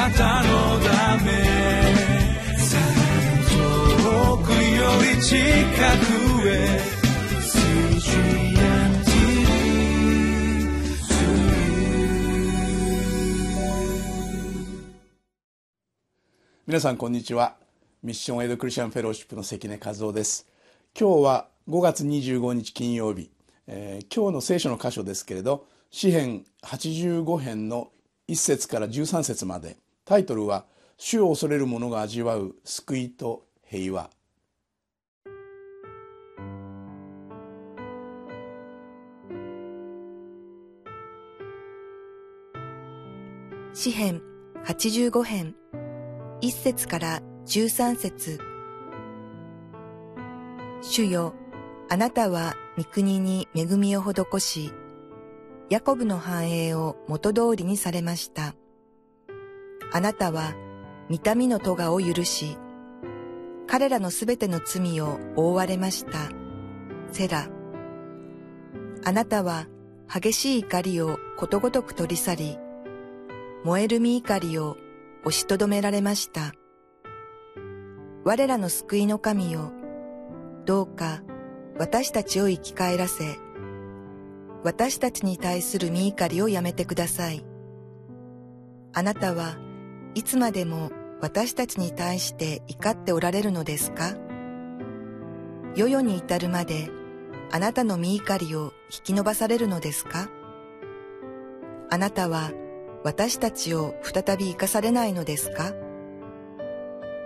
なたのため遠くより近くへ皆さんこんにちは。ミッションエイドクリスチャンフェローシップの関根和夫です。今日は5月25日金曜日、えー、今日の聖書の箇所ですけれど詩編85編の1節から13節までタイトルは主を恐れる者が味わう救いと平和。詩編85編。1節から13節。主よ、あなたは御国に恵みを施し、ヤコブの繁栄を元通りにされました。あなたは見みの咎を許し、彼らのすべての罪を覆われました。セラ。あなたは激しい怒りをことごとく取り去り、燃える身怒りを押しとどめられました。我らの救いの神よ、どうか私たちを生き返らせ、私たちに対する身怒りをやめてください。あなたはいつまでも私たちに対して怒っておられるのですか？世々に至るまであなたの身怒りを引き伸ばされるのですか？あなたは私たちを再び生かされないのですか？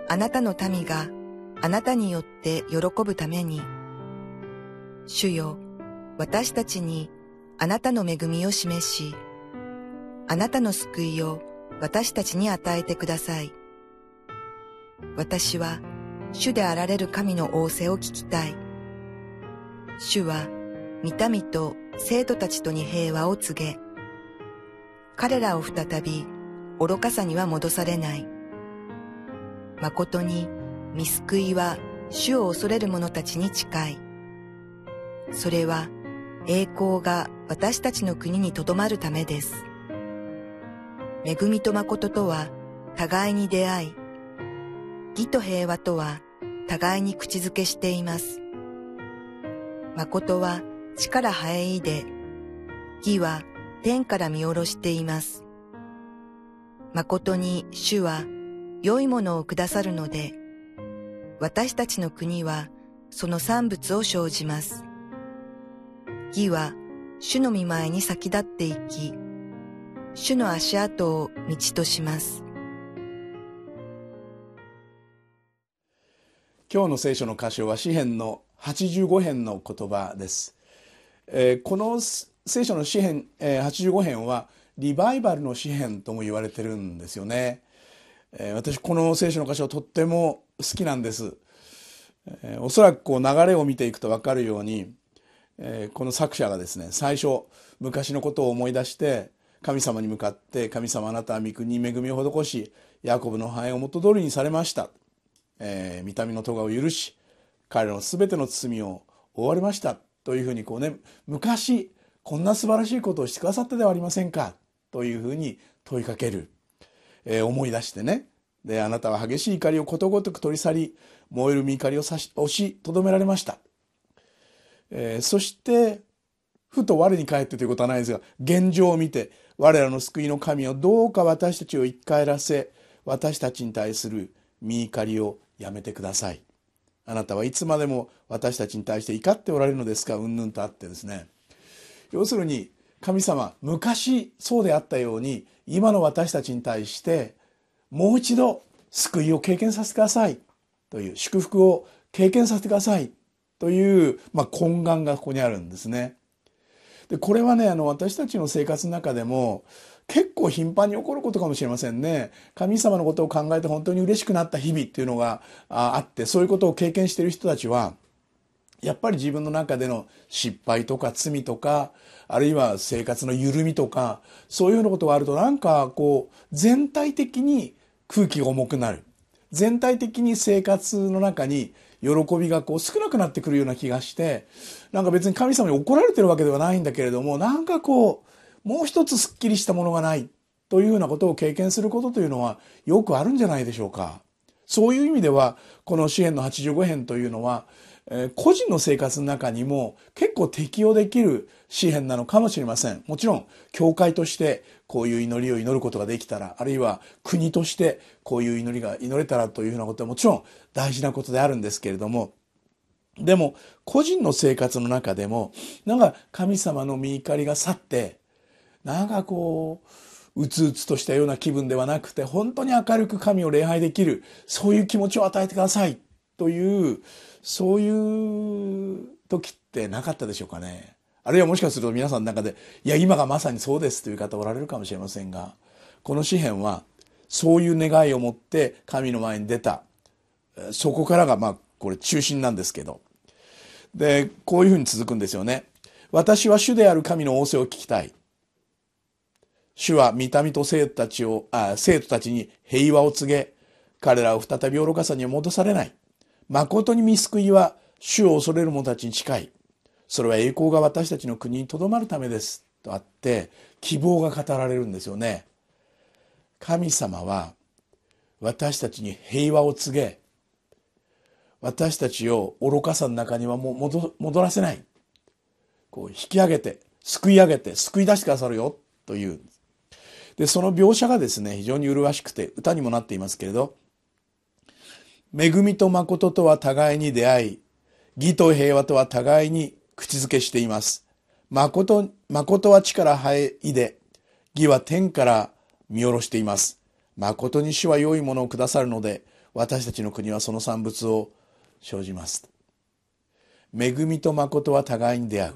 あなたの民があなたによって喜ぶために、主よ、私たちにあなたの恵みを示し、あなたの救いを私たちに与えてください。私は主であられる神の仰せを聞きたい。主は見民と生徒たちとに平和を告げ、彼らを再び愚かさには戻されない。誠に見救いは主を恐れる者たちに近い。それは栄光が私たちの国にとどまるためです。恵みと誠とは互いに出会い、義と平和とは互いに口づけしています。誠は地から生えいで、義は天から見下ろしています。誠に主は良いものをくださるので、私たちの国はその産物を生じます。義は主の見前に先立っていき、主の足跡を道とします。今日の聖書の箇所は詩編の85編の言葉です。えー、この聖書の詩編、えー、85編はリバイバルの詩編とも言われてるんですよね、えー、私この聖書の箇所とっても好きなんです、えー、おそらくこう流れを見ていくと分かるように、えー、この作者がですね最初昔のことを思い出して神様に向かって神様あなたは御国に恵みを施しヤコブの繁栄を元通りにされました、えー、見た目の咎を許し彼らの全ての罪を覆われました。というふうにこうね昔こんな素晴らしいことをしてくださったではありませんか。というふうに問いかける、えー、思い出してね。であなたは激しい怒りをことごとく取り去り燃える身怒りを押しとどめられました、えー、そしてふと我に返ってということはないですが現状を見て我らの救いの神をどうか私たちを生き返らせ私たちに対する身怒りをやめてください。あなたはいつまでも私たちに対して怒っておられるのですか？うんぬんとあってですね。要するに神様昔そうであったように今の私たちに対してもう一度救いを経験させてください。という祝福を経験させてください。という、まあ、懇願がここにあるんですね。でこれはねあの私たちの生活の中でも結構頻繁に起こることかもしれませんね。神様のことを考えて本当に嬉しくなった日々っていうのがあってそういうことを経験している人たちはやっぱり自分の中での失敗とか罪とかあるいは生活の緩みとかそういうようなことがあるとなんかこう全体的に空気が重くなる全体的に生活の中に喜びがこう少なくなってくるような気がしてなんか別に神様に怒られてるわけではないんだけれどもなんかこうもう一つすっきりしたものがないというようなことを経験することというのはよくあるんじゃないでしょうか。そういう意味では、この支援の85編というのは、個人の生活の中にも結構適用できる詩篇なのかもしれません。もちろん、教会としてこういう祈りを祈ることができたら、あるいは国としてこういう祈りが祈れたらというふうなことはもちろん大事なことであるんですけれども、でも、個人の生活の中でも、なんか神様の見怒りが去って、なんかこう、うつうつとしたような気分ではなくて、本当に明るく神を礼拝できる、そういう気持ちを与えてください、という、そういう時ってなかったでしょうかね。あるいはもしかすると皆さんの中で、いや、今がまさにそうですという方おられるかもしれませんが、この詩篇は、そういう願いを持って神の前に出た。そこからが、まあ、これ中心なんですけど。で、こういうふうに続くんですよね。私は主である神の仰せを聞きたい。主は見た目と生徒たちを、あ、生徒たちに平和を告げ、彼らを再び愚かさに戻されない。誠に見救いは主を恐れる者たちに近い。それは栄光が私たちの国に留まるためです。とあって、希望が語られるんですよね。神様は私たちに平和を告げ、私たちを愚かさの中にはもう戻らせない。こう引き上げて、救い上げて、救い出してくださるよという。で、その描写がですね、非常に麗しくて歌にもなっていますけれど、恵みと誠とは互いに出会い、義と平和とは互いに口づけしています。誠、誠は地から生えで、義は天から見下ろしています。誠に主は良いものをくださるので、私たちの国はその産物を生じます。恵みと誠は互いに出会う。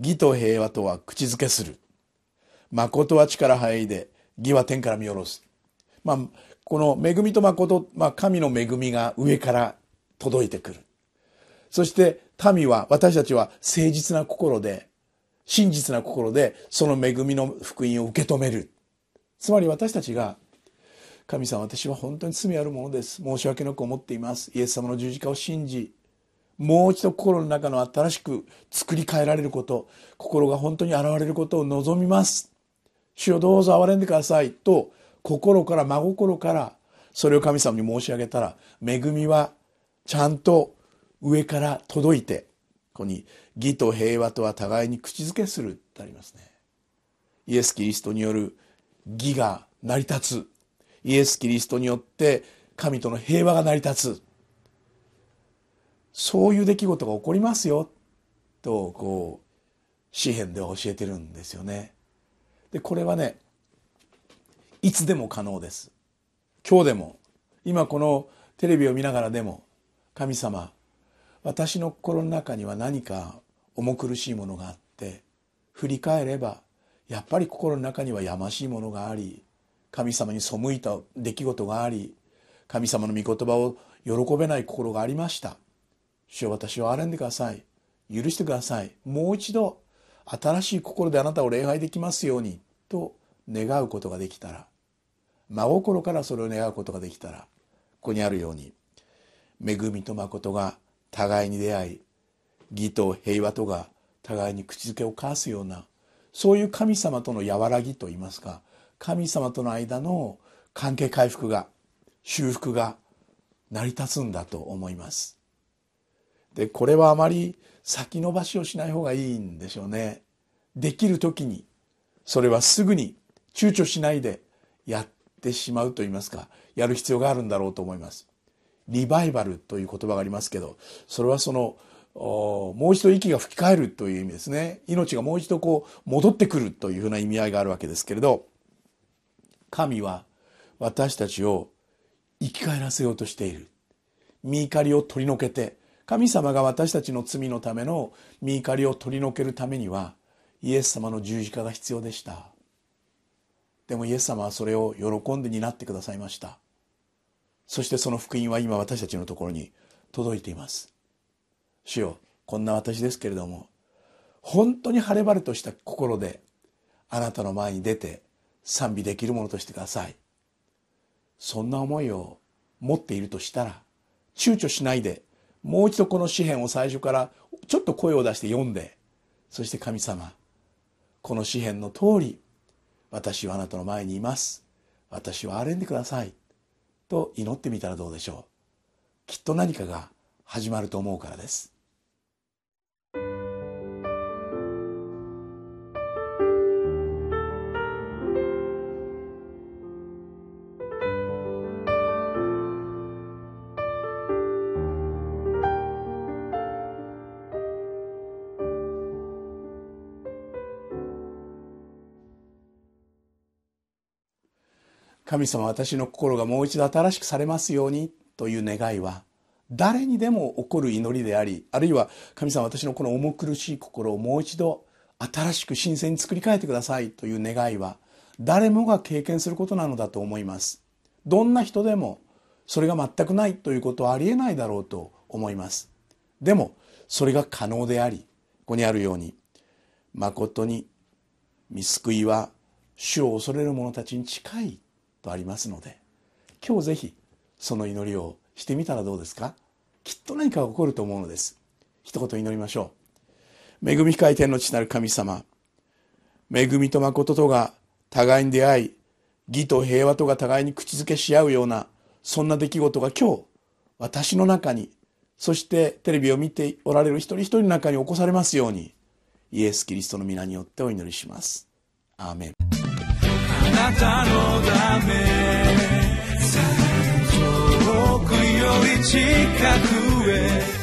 義と平和とは口づけする。誠は地から生えで、義は天から見下ろす。まあ、この恵みと誠、まあ、神の恵みが上から届いてくる。そして民は、私たちは誠実な心で、真実な心で、その恵みの福音を受け止める。つまり私たちが、神様、私は本当に罪あるものです。申し訳なく思っています。イエス様の十字架を信じ、もう一度心の中の新しく作り変えられること、心が本当に現れることを望みます。主をどうぞ憐れんでください。と、心から真心からそれを神様に申し上げたら、恵みはちゃんと上から届いて、ここに義と平和とは互いに口づけするってありますね。イエス・キリストによる義が成り立つ。イエス・キリストによって神との平和が成り立つ。そういう出来事が起こりますよ。と、こう、詩篇では教えてるんですよね。で、これはね、いつでも可能です。今日でも、今このテレビを見ながらでも、神様、私の心の中には何か重苦しいものがあって、振り返れば、やっぱり心の中にはやましいものがあり、神様に背いた出来事があり、神様の御言葉を喜べない心がありました。主よ私を憐れんでください。許してください。もう一度、新しい心であなたを礼拝できますように、と願うことができたら、真心からそれを願うことができたら、ここにあるように、恵みと誠が互いに出会い義と平和とが互いに口づけを交わすようなそういう神様との和らぎといいますか神様との間の関係回復が修復が成り立つんだと思います。でこれはあまり先延ばしをしない方がいいんでしょうね。できる時にそれはすぐに躊躇しないでやってしまうと言いますかやる必要があるんだろうと思います。リバイバルという言葉がありますけど、それはその、もう一度息が吹き返るという意味ですね。命がもう一度こう戻ってくるというふうな意味合いがあるわけですけれど、神は私たちを生き返らせようとしている。身怒りを取り除けて、神様が私たちの罪のための身怒りを取り除けるためには、イエス様の十字架が必要でした。でもイエス様はそれを喜んで担ってくださいました。そしてその福音は今私たちのところに届いています。主よ、こんな私ですけれども、本当に晴れ晴れとした心であなたの前に出て賛美できるものとしてください。そんな思いを持っているとしたら、躊躇しないで、もう一度この詩篇を最初からちょっと声を出して読んで、そして神様、この詩篇の通り、私はあなたの前にいます。私は憐れんでください。と祈ってみたらどうでしょう。きっと何かが始まると思うからです。神様私の心がもう一度新しくされますようにという願いは誰にでも起こる祈りでありあるいは神様私のこの重苦しい心をもう一度新しく新鮮に作り変えてくださいという願いは誰もが経験することなのだと思います。どんな人でもそれが全くないということはありえないだろうと思います。でもそれが可能でありここにあるように誠に見救いは主を恐れる者たちに近いとありますので今日ぜひその祈りをしてみたらどうですか？きっと何か起こると思うのです。一言祈りましょう。恵み深い天の地なる神様恵みと誠とが互いに出会い義と平和とが互いに口づけし合うようなそんな出来事が今日私の中にそしてテレビを見ておられる一人一人の中に起こされますようにイエス・キリストの皆によってお祈りします。アーメン。なたのため遠くより近くへ。